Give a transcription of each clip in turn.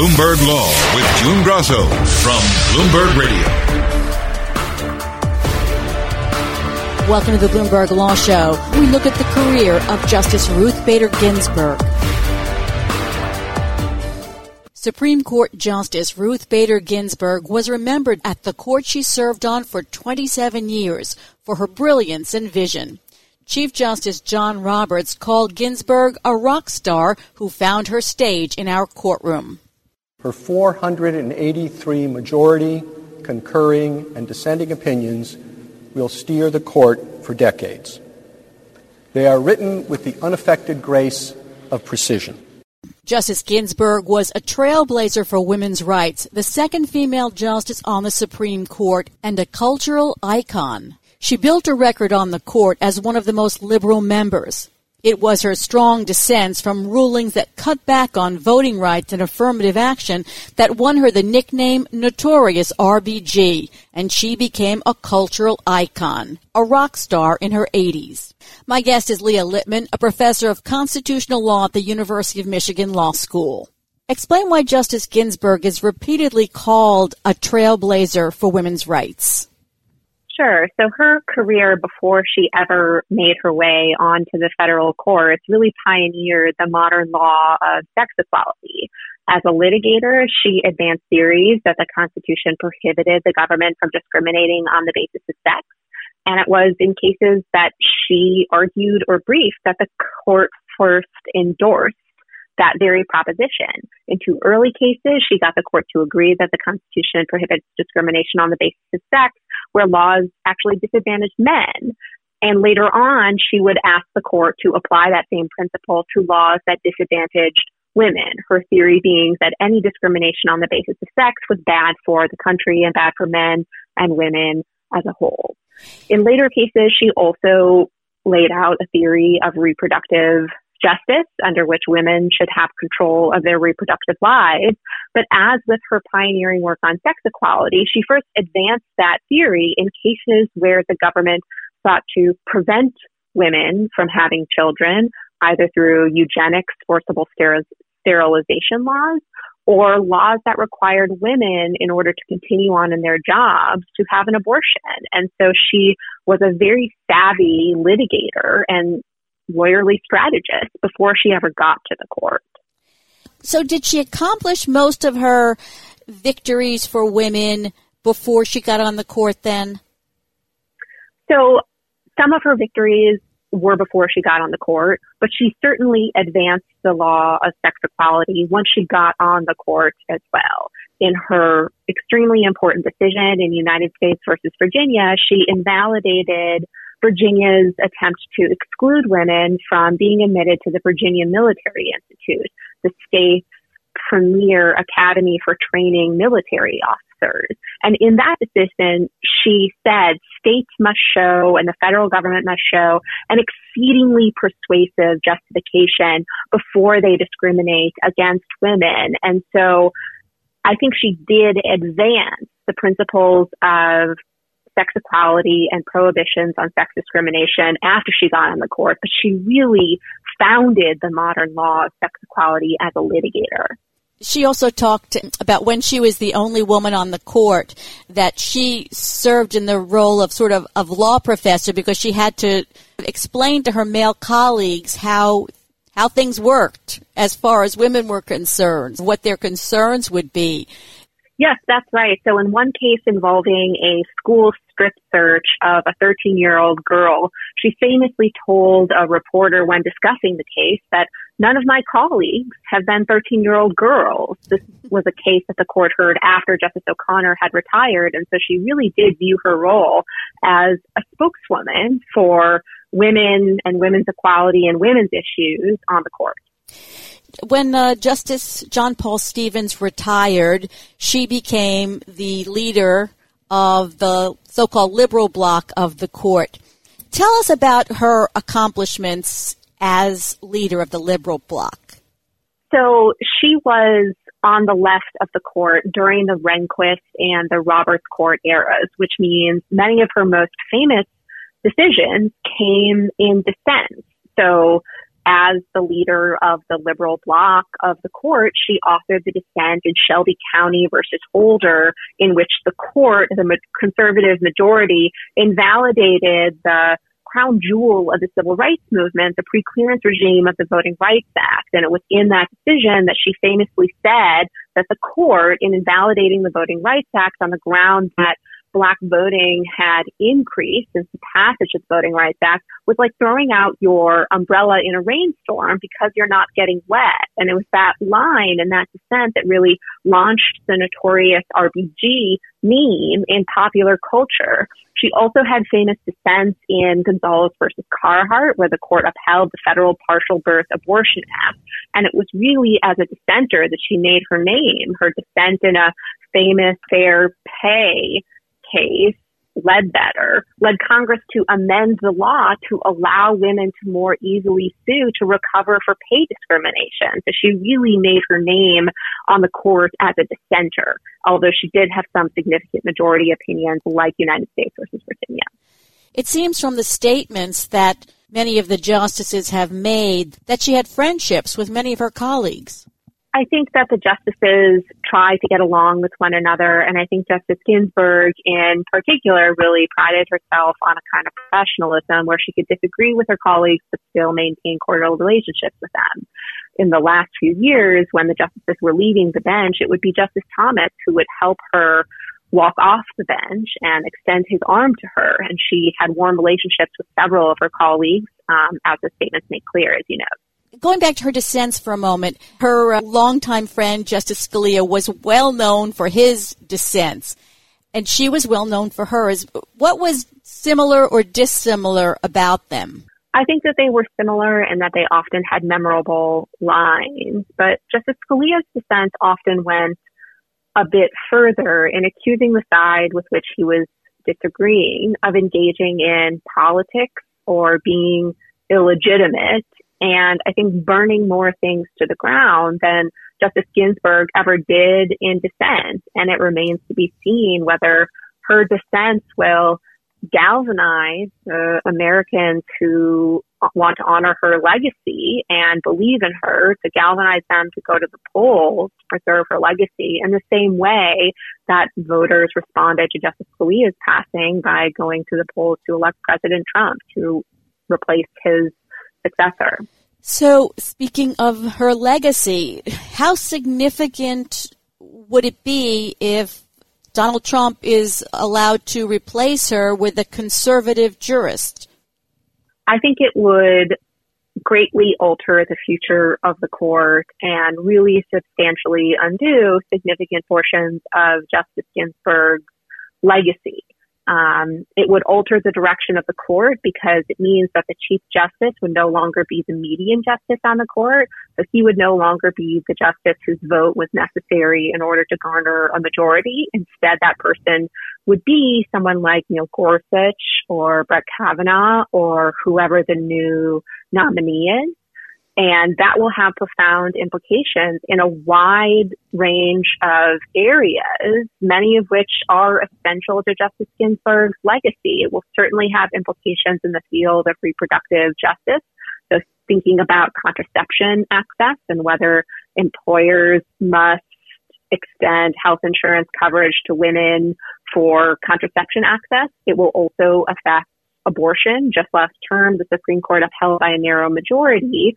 Bloomberg Law with June Grasso from Bloomberg Radio. Welcome to the Bloomberg Law Show. We look at the career of Justice Ruth Bader Ginsburg. Supreme Court Justice Ruth Bader Ginsburg was remembered at the court she served on for 27 years for her brilliance and vision. Chief Justice John Roberts called Ginsburg a rock star who found her stage in our courtroom. Her 483 majority, concurring, and dissenting opinions will steer the court for decades. They are written with the unaffected grace of precision. Justice Ginsburg was a trailblazer for women's rights, the second female justice on the Supreme Court, and a cultural icon. She built a record on the court as one of the most liberal members. It was her strong dissents from rulings that cut back on voting rights and affirmative action that won her the nickname Notorious RBG, and she became a cultural icon, a rock star in her 80s. My guest is Leah Litman, a professor of constitutional law at the University of Michigan Law School. Explain why Justice Ginsburg is repeatedly called a trailblazer for women's rights. Sure. So her career before she ever made her way onto the federal courts really pioneered the modern law of sex equality. As a litigator, she advanced theories that the Constitution prohibited the government from discriminating on the basis of sex. And it was in cases that she argued or briefed that the court first endorsed that very proposition. In two early cases, she got the court to agree that the Constitution prohibits discrimination on the basis of sex, where laws actually disadvantaged men. And later on, she would ask the court to apply that same principle to laws that disadvantaged women. Her theory being that any discrimination on the basis of sex was bad for the country and bad for men and women as a whole. In later cases, she also laid out a theory of reproductive justice under which women should have control of their reproductive lives. But as with her pioneering work on sex equality, she first advanced that theory in cases where the government sought to prevent women from having children, either through eugenics, forcible sterilization laws, or laws that required women, in order to continue on in their jobs, to have an abortion. And so she was a very savvy litigator and lawyerly strategist before she ever got to the court. So, did she accomplish most of her victories for women before she got on the court then? So, some of her victories were before she got on the court, but she certainly advanced the law of sex equality once she got on the court as well. In her extremely important decision in United States versus Virginia, she invalidated Virginia's attempt to exclude women from being admitted to the Virginia Military Institute, the state's premier academy for training military officers. And in that decision, she said states must show and the federal government must show an exceedingly persuasive justification before they discriminate against women. And so I think she did advance the principles of sex equality and prohibitions on sex discrimination after she got on the court, but she really founded the modern law of sex equality as a litigator. She also talked about when she was the only woman on the court that she served in the role of sort of, of law professor because she had to explain to her male colleagues how how things worked as far as women were concerned, what their concerns would be. Yes, that's right. So in one case involving a school strip search of a 13 year old girl, she famously told a reporter when discussing the case that none of my colleagues have been 13 year old girls. This was a case that the court heard after Justice O'Connor had retired. And so she really did view her role as a spokeswoman for women and women's equality and women's issues on the court when uh, Justice John Paul Stevens retired, she became the leader of the so-called liberal bloc of the court. Tell us about her accomplishments as leader of the liberal bloc. So she was on the left of the court during the Rehnquist and the Roberts Court eras, which means many of her most famous decisions came in dissent. So as the leader of the liberal bloc of the court, she authored the dissent in Shelby County versus Holder, in which the court, the conservative majority, invalidated the crown jewel of the civil rights movement, the preclearance regime of the Voting Rights Act. And it was in that decision that she famously said that the court, in invalidating the Voting Rights Act on the ground that black voting had increased since the passage of the Voting Rights Act was like throwing out your umbrella in a rainstorm because you're not getting wet. And it was that line and that dissent that really launched the notorious RBG meme in popular culture. She also had famous dissents in Gonzales versus Carhart, where the court upheld the federal partial birth abortion act. And it was really as a dissenter that she made her name. Her dissent in a famous fair pay case, Ledbetter led Congress to amend the law to allow women to more easily sue to recover for pay discrimination. So she really made her name on the court as a dissenter, although she did have some significant majority opinions like United States versus Virginia. It seems from the statements that many of the justices have made that she had friendships with many of her colleagues. I think that the justices try to get along with one another, and I think Justice Ginsburg, in particular, really prided herself on a kind of professionalism where she could disagree with her colleagues but still maintain cordial relationships with them. In the last few years, when the justices were leaving the bench, it would be Justice Thomas who would help her walk off the bench and extend his arm to her, and she had warm relationships with several of her colleagues, um, as the statements make clear, as you know. Going back to her dissents for a moment, her uh, longtime friend, Justice Scalia, was well known for his dissents, and she was well known for hers. What was similar or dissimilar about them? I think that they were similar in that they often had memorable lines, but Justice Scalia's dissent often went a bit further in accusing the side with which he was disagreeing of engaging in politics or being illegitimate and I think burning more things to the ground than Justice Ginsburg ever did in dissent. And it remains to be seen whether her dissent will galvanize uh, Americans who want to honor her legacy and believe in her to galvanize them to go to the polls to preserve her legacy in the same way that voters responded to Justice Scalia's passing by going to the polls to elect President Trump to replace his successor. So, speaking of her legacy, how significant would it be if Donald Trump is allowed to replace her with a conservative jurist? I think it would greatly alter the future of the court and really substantially undo significant portions of Justice Ginsburg's legacy. Um, it would alter the direction of the court because it means that the chief justice would no longer be the median justice on the court. So he would no longer be the justice whose vote was necessary in order to garner a majority. Instead, that person would be someone like Neil Gorsuch or Brett Kavanaugh or whoever the new nominee is. And that will have profound implications in a wide range of areas, many of which are essential to Justice Ginsburg's legacy. It will certainly have implications in the field of reproductive justice. So thinking about contraception access and whether employers must extend health insurance coverage to women for contraception access. It will also affect abortion. Just last term, the Supreme Court upheld by a narrow majority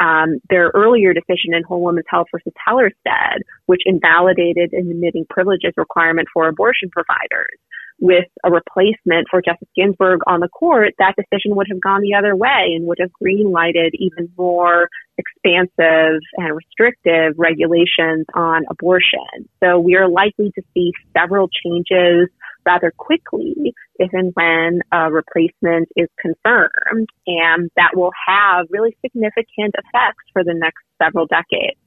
um, their earlier decision in Whole Woman's Health versus Hellerstedt, which invalidated an admitting privileges requirement for abortion providers. With a replacement for Justice Ginsburg on the court, that decision would have gone the other way and would have greenlighted even more expansive and restrictive regulations on abortion. So we are likely to see several changes rather quickly if and when a replacement is confirmed. And that will have really significant effects for the next several decades.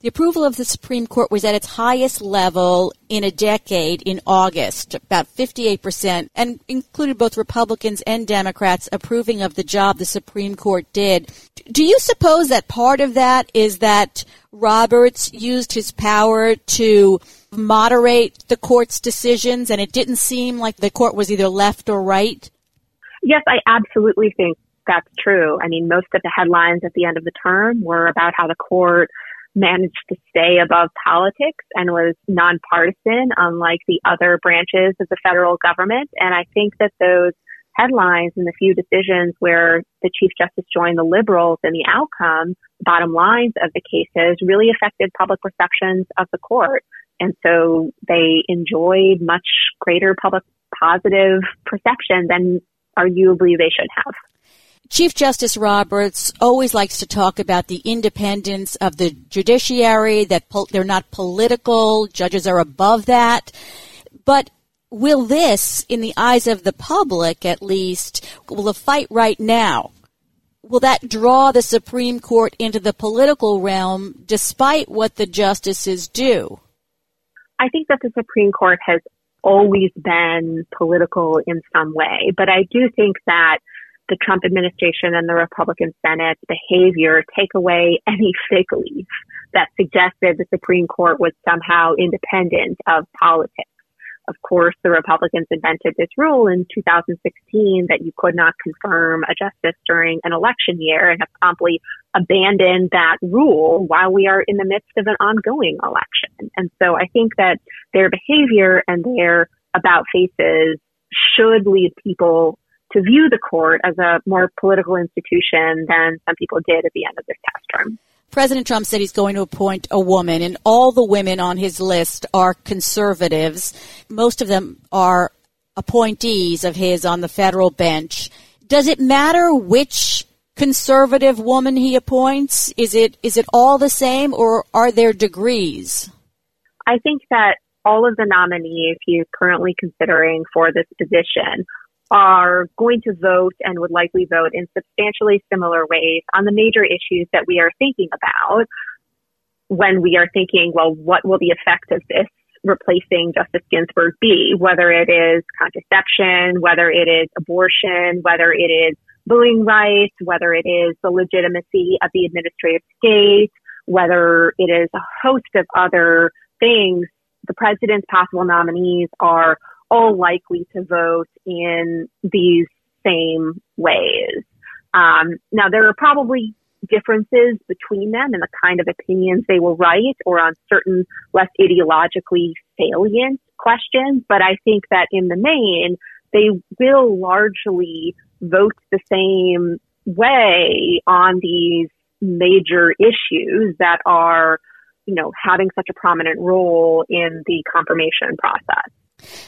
The approval of the Supreme Court was at its highest level in a decade in August, about 58%, and included both Republicans and Democrats approving of the job the Supreme Court did. Do you suppose that part of that is that Roberts used his power to moderate the court's decisions and it didn't seem like the court was either left or right? Yes, I absolutely think that's true. I mean, most of the headlines at the end of the term were about how the court managed to stay above politics and was nonpartisan, unlike the other branches of the federal government. And I think that those headlines and the few decisions where the Chief Justice joined the liberals and the outcome, bottom lines of the cases really affected public perceptions of the court. And so they enjoyed much greater public positive perception than arguably they should have. Chief Justice Roberts always likes to talk about the independence of the judiciary, that they're not political, judges are above that. But will this, in the eyes of the public at least, will the fight right now, will that draw the Supreme Court into the political realm despite what the justices do? I think that the Supreme Court has always been political in some way, but I do think that the Trump administration and the Republican Senate behavior take away any fig leaf that suggested the Supreme Court was somehow independent of politics. Of course, the Republicans invented this rule in 2016 that you could not confirm a justice during an election year and have promptly abandoned that rule while we are in the midst of an ongoing election. And so I think that their behavior and their about faces should lead people to view the court as a more political institution than some people did at the end of this past term. President Trump said he's going to appoint a woman, and all the women on his list are conservatives. Most of them are appointees of his on the federal bench. Does it matter which conservative woman he appoints? Is it is it all the same, or are there degrees? I think that all of the nominees he's currently considering for this position are going to vote and would likely vote in substantially similar ways on the major issues that we are thinking about when we are thinking, well, what will the effect of this replacing Justice Ginsburg be? Whether it is contraception, whether it is abortion, whether it is voting rights, whether it is the legitimacy of the administrative state, whether it is a host of other things. The president's possible nominees are all likely to vote in these same ways. Um, now, there are probably differences between them and the kind of opinions they will write or on certain less ideologically salient questions, but I think that in the main, they will largely vote the same way on these major issues that are, you know, having such a prominent role in the confirmation process.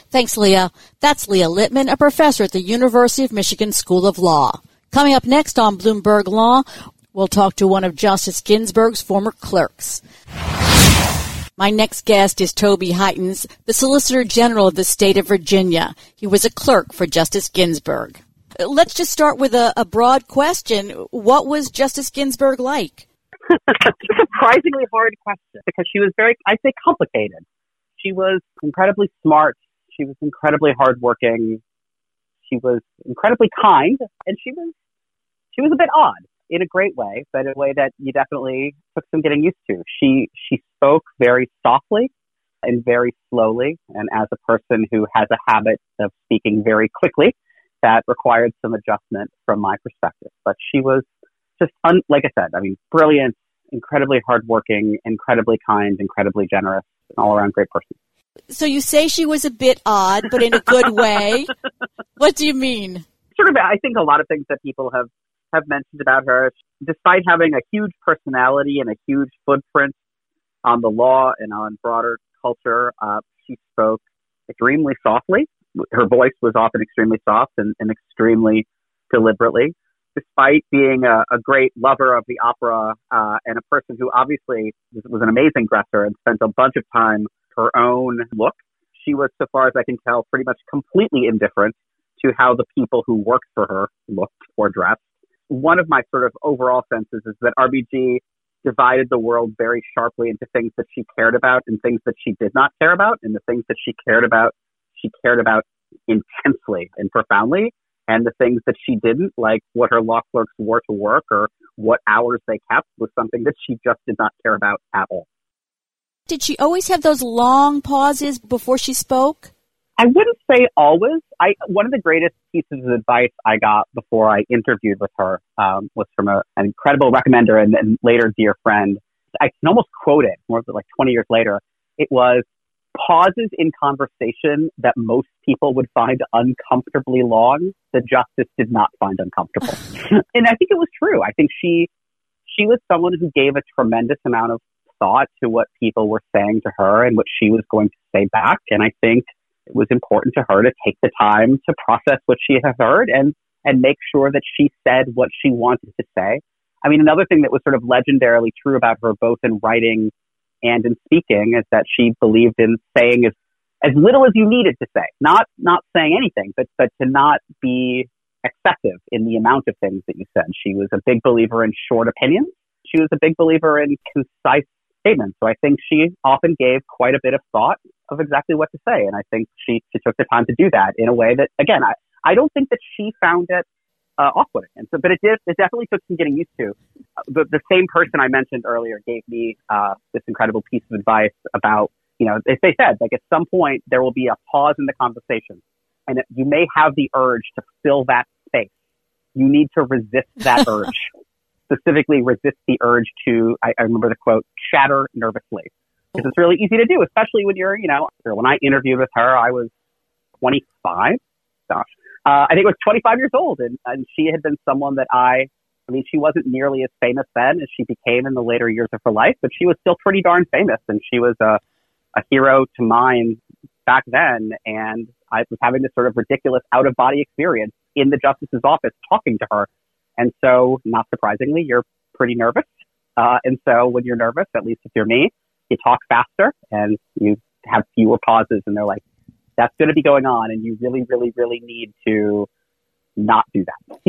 Thanks, Leah. That's Leah Litman, a professor at the University of Michigan School of Law. Coming up next on Bloomberg Law, we'll talk to one of Justice Ginsburg's former clerks. My next guest is Toby Heytens, the Solicitor General of the state of Virginia. He was a clerk for Justice Ginsburg. Let's just start with a, a broad question. What was Justice Ginsburg like? surprisingly hard question because she was very, I'd say, complicated. She was incredibly smart. She was incredibly hardworking. She was incredibly kind, and she was she was a bit odd in a great way, but in a way that you definitely took some getting used to. She she spoke very softly and very slowly, and as a person who has a habit of speaking very quickly, that required some adjustment from my perspective. But she was just un- like I said, I mean, brilliant, incredibly hardworking, incredibly kind, incredibly generous, an all around great person. So you say she was a bit odd, but in a good way. what do you mean? Sort of, I think a lot of things that people have have mentioned about her, despite having a huge personality and a huge footprint on the law and on broader culture, uh, she spoke extremely softly. Her voice was often extremely soft and, and extremely deliberately. Despite being a, a, great lover of the opera uh, and a person who obviously was, was an amazing dresser and spent a bunch of time her own look. She was, so far as I can tell, pretty much completely indifferent to how the people who worked for her looked or dressed. One of my sort of overall senses is that RBG divided the world very sharply into things that she cared about and things that she did not care about. And the things that she cared about, she cared about intensely and profoundly. And the things that she didn't, like what her law clerks wore to work or what hours they kept, was something that she just did not care about at all. Did she always have those long pauses before she spoke? I wouldn't say always. I one of the greatest pieces of advice I got before I interviewed with her um, was from a, an incredible recommender and, and later dear friend. I can almost quote it more than like 20 years later. It was pauses in conversation that most people would find uncomfortably long. The justice did not find uncomfortable, and I think it was true. I think she she was someone who gave a tremendous amount of thought to what people were saying to her and what she was going to say back. And I think it was important to her to take the time to process what she had heard and, and make sure that she said what she wanted to say. I mean, another thing that was sort of legendarily true about her, both in writing and in speaking, is that she believed in saying as, as little as you needed to say, not, not saying anything, but, but to not be excessive in the amount of things that you said. She was a big believer in short opinions. She was a big believer in concise statements. So I think she often gave quite a bit of thought of exactly what to say. And I think she, she took the time to do that in a way that, again, I, I don't think that she found it uh, off-putting. And so, but it did, it definitely took some getting used to. The, the same person I mentioned earlier gave me, uh, this incredible piece of advice about, you know, they, they said, like, at some point there will be a pause in the conversation and you may have the urge to fill that space. You need to resist that urge. Specifically resist the urge to, I, I remember the quote, chatter nervously. Because it's really easy to do, especially when you're, you know, when I interviewed with her, I was 25. Gosh. Uh, I think I was 25 years old and, and she had been someone that I, I mean, she wasn't nearly as famous then as she became in the later years of her life, but she was still pretty darn famous and she was a, a hero to mine back then. And I was having this sort of ridiculous out of body experience in the justice's office talking to her. And so, not surprisingly, you're pretty nervous. Uh, and so when you're nervous, at least if you're me, you talk faster and you have fewer pauses and they're like, that's going to be going on and you really, really, really need to not do that.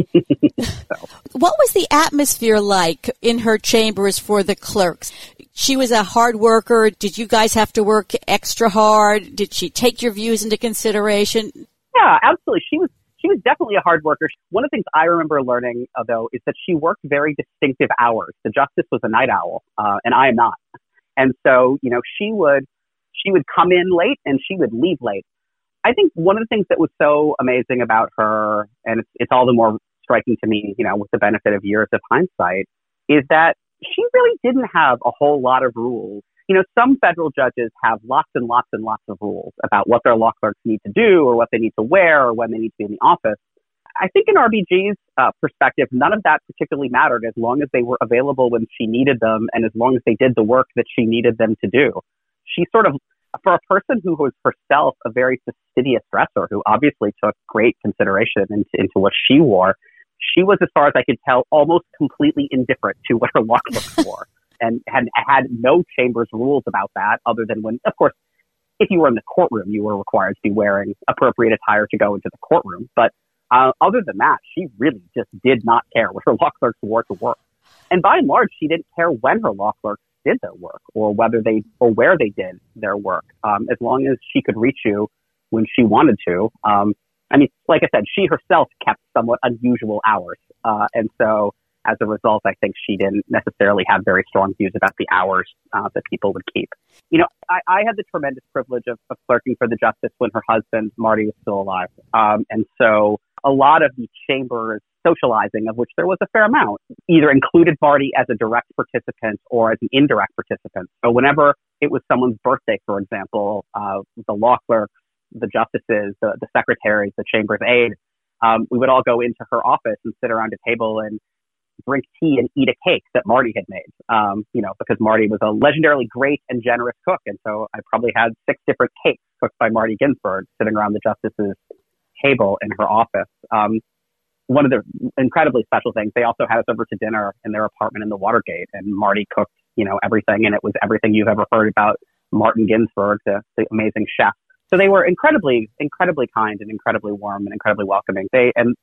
so. What was the atmosphere like in her chambers for the clerks? She was a hard worker. Did you guys have to work extra hard? Did she take your views into consideration? Yeah, absolutely. She was she was definitely a hard worker. One of the things I remember learning, uh, though, is that she worked very distinctive hours. The justice was a night owl, uh, and I am not. And so, you know, she would she would come in late and she would leave late. I think one of the things that was so amazing about her, and it's, it's all the more striking to me, you know, with the benefit of years of hindsight, is that she really didn't have a whole lot of rules. You know, some federal judges have lots and lots and lots of rules about what their law clerks need to do or what they need to wear or when they need to be in the office. I think in RBG's uh, perspective, none of that particularly mattered as long as they were available when she needed them and as long as they did the work that she needed them to do. She sort of for a person who was herself a very fastidious dresser, who obviously took great consideration into, into what she wore, she was, as far as I could tell, almost completely indifferent to what her look looks wore, and had had no chambers rules about that, other than when, of course, if you were in the courtroom, you were required to be wearing appropriate attire to go into the courtroom. But uh, other than that, she really just did not care what her law clerks wore to work. And by and large, she didn't care when her law clerks did their work or whether they or where they did their work. Um, as long as she could reach you when she wanted to. Um, I mean, like I said, she herself kept somewhat unusual hours, uh, and so as a result, I think she didn't necessarily have very strong views about the hours uh, that people would keep. You know, I, I had the tremendous privilege of, of, clerking for the justice when her husband Marty was still alive, um, and so a lot of the chambers socializing, of which there was a fair amount, either included Marty as a direct participant or as an indirect participant. So whenever it was someone's birthday, for example, uh, the law clerks, the justices, the, the secretaries, the chamber's aide, um, we would all go into her office and sit around a table and drink tea and eat a cake that Marty had made. Um, you know, because Marty was a legendarily great and generous cook, and so I probably had six different cakes cooked by Marty Ginsburg sitting around the justice's table in her office. Um, one of the incredibly special things, they also had us over to dinner in their apartment in the Watergate, and Marty cooked, you know, everything, and it was everything you've ever heard about Martin Ginsburg, the, the amazing chef. So they were incredibly, incredibly kind and incredibly warm and incredibly welcoming. They and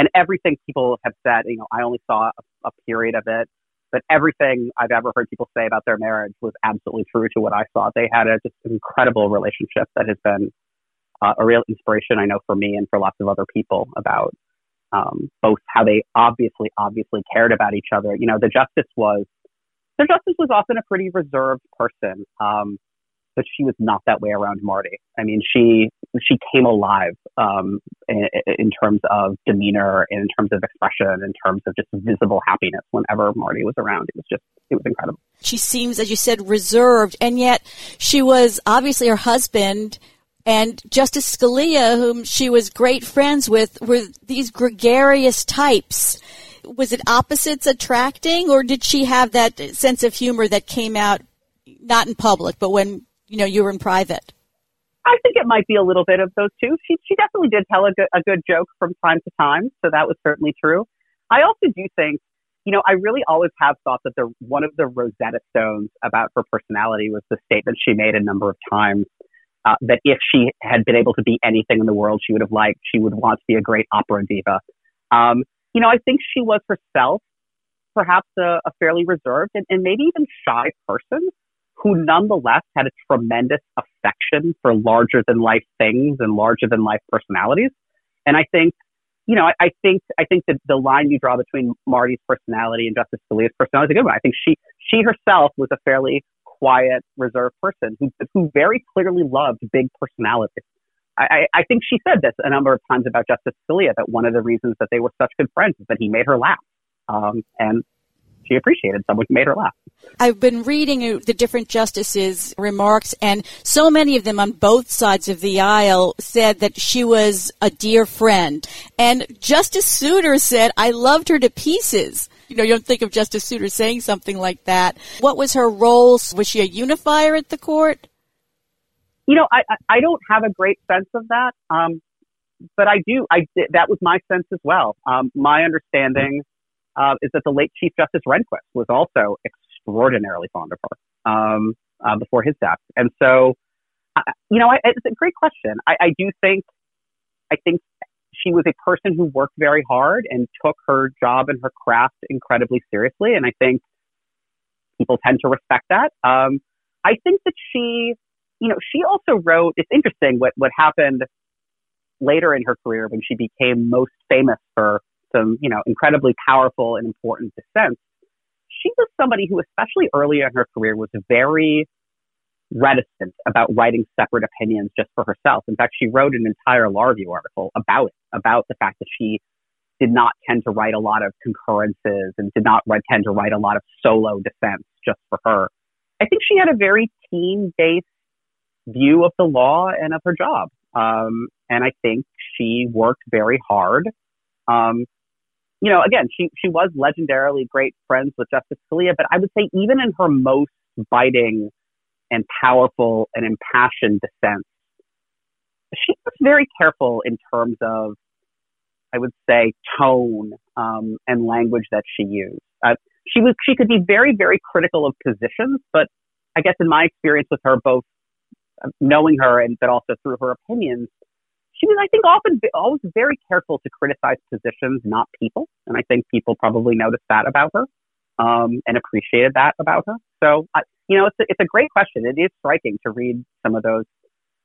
and everything people have said, you know, I only saw a, a period of it, but everything I've ever heard people say about their marriage was absolutely true to what I saw. They had a just incredible relationship that has been uh, a real inspiration, I know, for me and for lots of other people about um, both how they obviously, obviously cared about each other. You know, the justice was, the justice was often a pretty reserved person, um, but she was not that way around Marty. I mean, she she came alive um, in, in, terms of demeanor, in terms of expression, in terms of just visible happiness whenever Marty was around. It was just it was incredible. She seems, as you said, reserved, and yet she was obviously her husband. And Justice Scalia, whom she was great friends with, were these gregarious types. Was it opposites attracting, or did she have that sense of humor that came out not in public, but when you know you were in private? I think it might be a little bit of those two. She she definitely did tell a good, a good joke from time to time, so that was certainly true. I also do think, you know, I really always have thought that the one of the Rosetta Stones about her personality was the statement she made a number of times uh, that if she had been able to be anything in the world she would have liked, she would want to be a great opera diva. Um, you know, I think she was herself perhaps a, a fairly reserved and, and maybe even shy person who nonetheless had a tremendous affection for larger than life things and larger than life personalities. And I think, you know, I, I think I think that the line you draw between Marty's personality and Justice Scalia's personality is a good one. I think she she herself was a fairly quiet, reserved person who who very clearly loved big personalities. I, I think she said this a number of times about Justice Scalia that one of the reasons that they were such good friends is that he made her laugh. Um, and she appreciated someone who made her laugh. I've been reading the different justices' remarks, and so many of them on both sides of the aisle said that she was a dear friend. And Justice Souter said, I loved her to pieces. You know, you don't think of Justice Souter saying something like that. What was her role? Was she a unifier at the court? You know, I, I don't have a great sense of that. Um, but I do, I, that was my sense as well. Um, my understanding uh, is that the late Chief Justice Rehnquist was also extraordinarily fond of her um, uh, before his death. And so, you know, I, it's a great question. I, I do think, I think she was a person who worked very hard and took her job and her craft incredibly seriously. And I think people tend to respect that. Um, I think that she, you know, she also wrote, it's interesting what, what happened later in her career when she became most famous for some, you know, incredibly powerful and important dissents, she was somebody who, especially early in her career, was very reticent about writing separate opinions just for herself. In fact, she wrote an entire law review article about it, about the fact that she did not tend to write a lot of concurrences and did not tend to write a lot of solo defense just for her. I think she had a very team based view of the law and of her job. Um, and I think she worked very hard. Um, you know, again, she, she was legendarily great friends with Justice Scalia, but I would say even in her most biting and powerful and impassioned dissents, she was very careful in terms of, I would say, tone um, and language that she used. Uh, she was she could be very very critical of positions, but I guess in my experience with her, both uh, knowing her and but also through her opinions, she was, I think, often always very careful to criticize positions, not people. And I think people probably noticed that about her um, and appreciated that about her. So, I, you know, it's a, it's a great question. It is striking to read some of those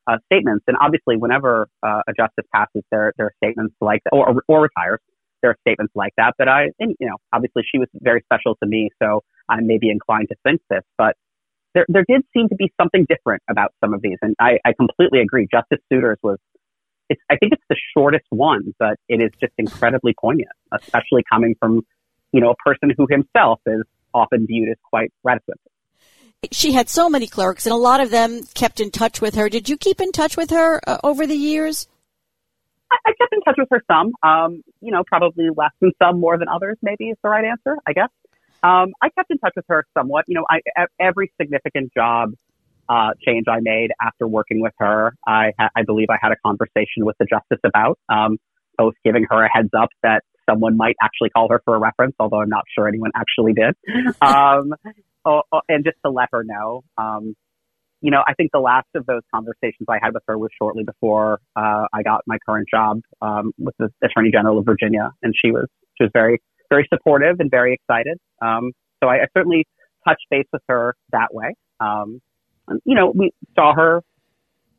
uh, statements. And obviously, whenever uh, a justice passes, there there are statements like or or retires. There are statements like that. But I, and, you know, obviously she was very special to me, so I may be inclined to think this, but. There, there did seem to be something different about some of these, and I, I completely agree. Justice Souter's was it's, I think it's the shortest one, but it is just incredibly poignant, especially coming from, you know, a person who himself is often viewed as quite reticent. She had so many clerks, and a lot of them kept in touch with her. Did you keep in touch with her uh, over the years? I, I, kept in touch with her some. Um, you know, probably less than some, more than others. Maybe is the right answer. I guess. Um, I kept in touch with her somewhat. You know, I, every significant job uh, change I made after working with her. I, ha- I believe I had a conversation with the justice about, um, both giving her a heads up that someone might actually call her for a reference, although I'm not sure anyone actually did. Um, oh, oh, and just to let her know, um, you know, I think the last of those conversations I had with her was shortly before uh, I got my current job um, with the Attorney General of Virginia, and she was she was very very supportive and very excited. Um, so I, I certainly touched base with her that way. Um, Um, you know, we saw her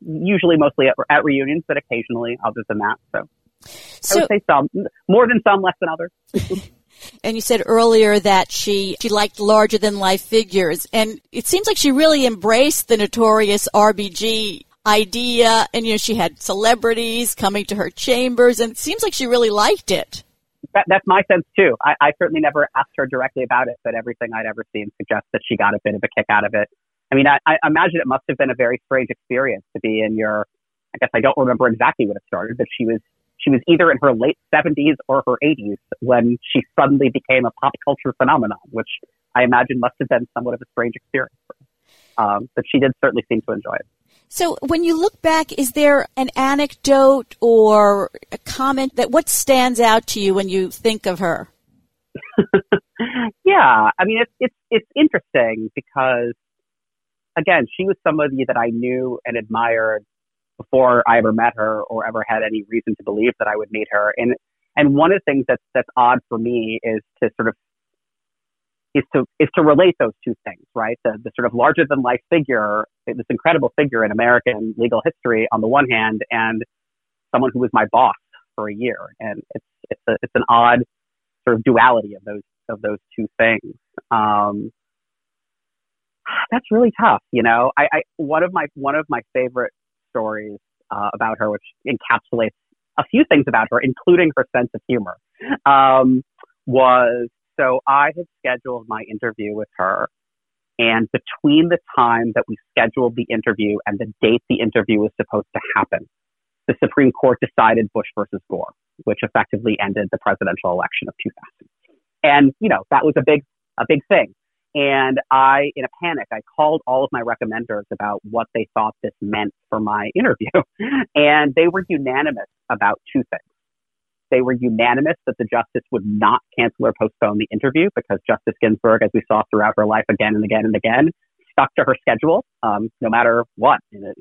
usually mostly at, at reunions, but occasionally other than that. So, so I would say some, more than some, less than others. and you said earlier that she she liked larger than life figures, and it seems like she really embraced the notorious RBG idea. And, you know, she had celebrities coming to her chambers, and it seems like she really liked it. That, that's my sense too. I, I certainly never asked her directly about it, but everything I'd ever seen suggests that she got a bit of a kick out of it. I mean, I, I imagine it must have been a very strange experience to be in your. I guess I don't remember exactly when it started, but she was she was either in her late 70s or her 80s when she suddenly became a pop culture phenomenon, which I imagine must have been somewhat of a strange experience. for Um, but she did certainly seem to enjoy it. So, when you look back, is there an anecdote or a comment that what stands out to you when you think of her? yeah, I mean, it's it's it's interesting because again, she was somebody that I knew and admired before I ever met her or ever had any reason to believe that I would meet her. And and one of the things that's that's odd for me is to sort of is to is to relate those two things, right? The the sort of larger than life figure, this incredible figure in American legal history on the one hand, and someone who was my boss for a year. And it's it's a, it's an odd sort of duality of those of those two things. Um, that's really tough, you know. I, I one of my one of my favorite stories uh, about her, which encapsulates a few things about her, including her sense of humor, um, was so I had scheduled my interview with her. And between the time that we scheduled the interview and the date the interview was supposed to happen, the Supreme Court decided Bush versus Gore, which effectively ended the presidential election of 2000. And, you know, that was a big, a big thing. And I, in a panic, I called all of my recommenders about what they thought this meant for my interview. and they were unanimous about two things. They were unanimous that the justice would not cancel or postpone the interview because Justice Ginsburg, as we saw throughout her life again and again and again, stuck to her schedule, um, no matter what,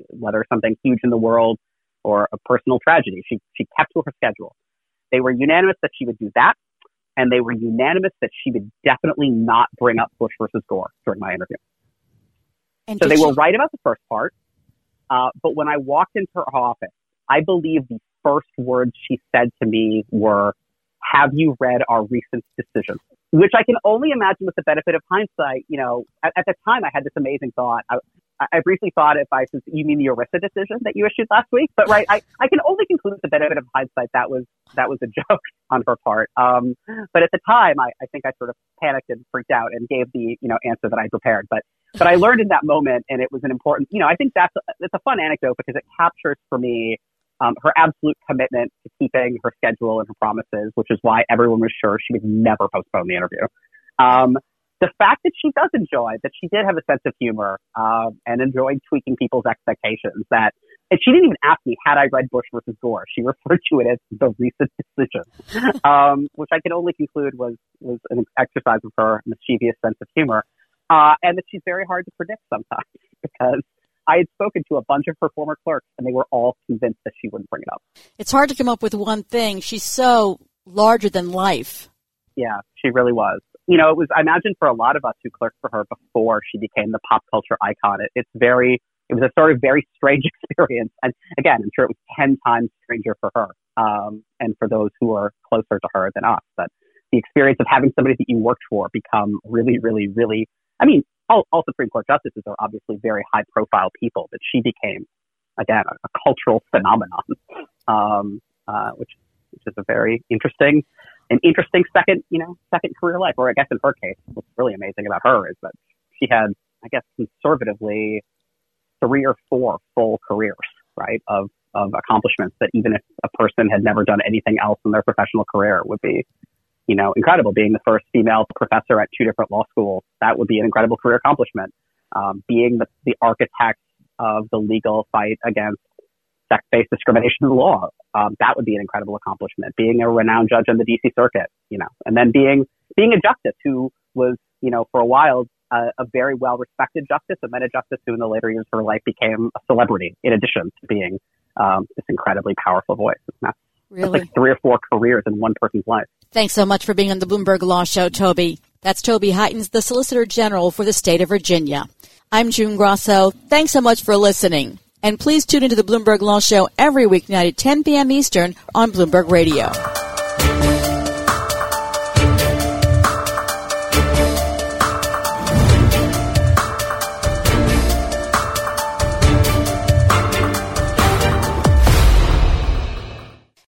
whether something huge in the world or a personal tragedy. She, she kept to her schedule. They were unanimous that she would do that and they were unanimous that she would definitely not bring up Bush versus Gore during my interview. And so they she... were right about the first part. Uh, but when I walked into her office, I believe the first words she said to me were, have you read our recent decision? Which I can only imagine with the benefit of hindsight. You know, at, at the time I had this amazing thought. I, I briefly thought if I said, you mean the ERISA decision that you issued last week? But right, I, I can only conclude with the benefit of hindsight that was, that was a joke on her part. Um, but at the time, I, I think I sort of panicked and freaked out and gave the, you know, answer that I prepared. But, but I learned in that moment and it was an important, you know, I think that's, it's a fun anecdote because it captures for me, um, her absolute commitment to keeping her schedule and her promises, which is why everyone was sure she would never postpone the interview. Um, the fact that she does enjoy, that she did have a sense of humor uh, and enjoyed tweaking people's expectations, that and she didn't even ask me had I read Bush versus Gore. She referred to it as the recent decision, um, which I can only conclude was was an exercise of her mischievous sense of humor, uh, and that she's very hard to predict sometimes because I had spoken to a bunch of her former clerks, and they were all convinced that she wouldn't bring it up. It's hard to come up with one thing. She's so larger than life. Yeah, she really was you know, it was, I imagine for a lot of us who clerked for her before she became the pop culture icon, it, it's very, it was a sort of very strange experience. And again, I'm sure it was 10 times stranger for her, um, and for those who are closer to her than us. But the experience of having somebody that you worked for become really, really, really, I mean, all, all Supreme Court justices are obviously very high profile people, but she became, again, a, a cultural phenomenon, um, uh, which, which is a very interesting an interesting second, you know, second career life. Or I guess in her case, what's really amazing about her is that she had, I guess, conservatively three or four full careers, right, of of accomplishments that even if a person had never done anything else in their professional career would be, you know, incredible. Being the first female professor at two different law schools, that would be an incredible career accomplishment. Um, being the, the architect of the legal fight against sex-based discrimination in the law. Um, that would be an incredible accomplishment. Being a renowned judge on the D.C. Circuit, you know, and then being being a justice who was, you know, for a while uh, a very well-respected justice, and then a justice who, in the later years of her life, became a celebrity. In addition to being um, this incredibly powerful voice. That's, really? that's like three or four careers in one person's life. Thanks so much for being on the Bloomberg Law Show, Toby. That's Toby Heytens, the Solicitor General for the state of Virginia. I'm June Grasso. Thanks so much for listening. And please tune into the Bloomberg Law Show every weeknight at 10 p.m. Eastern on Bloomberg Radio.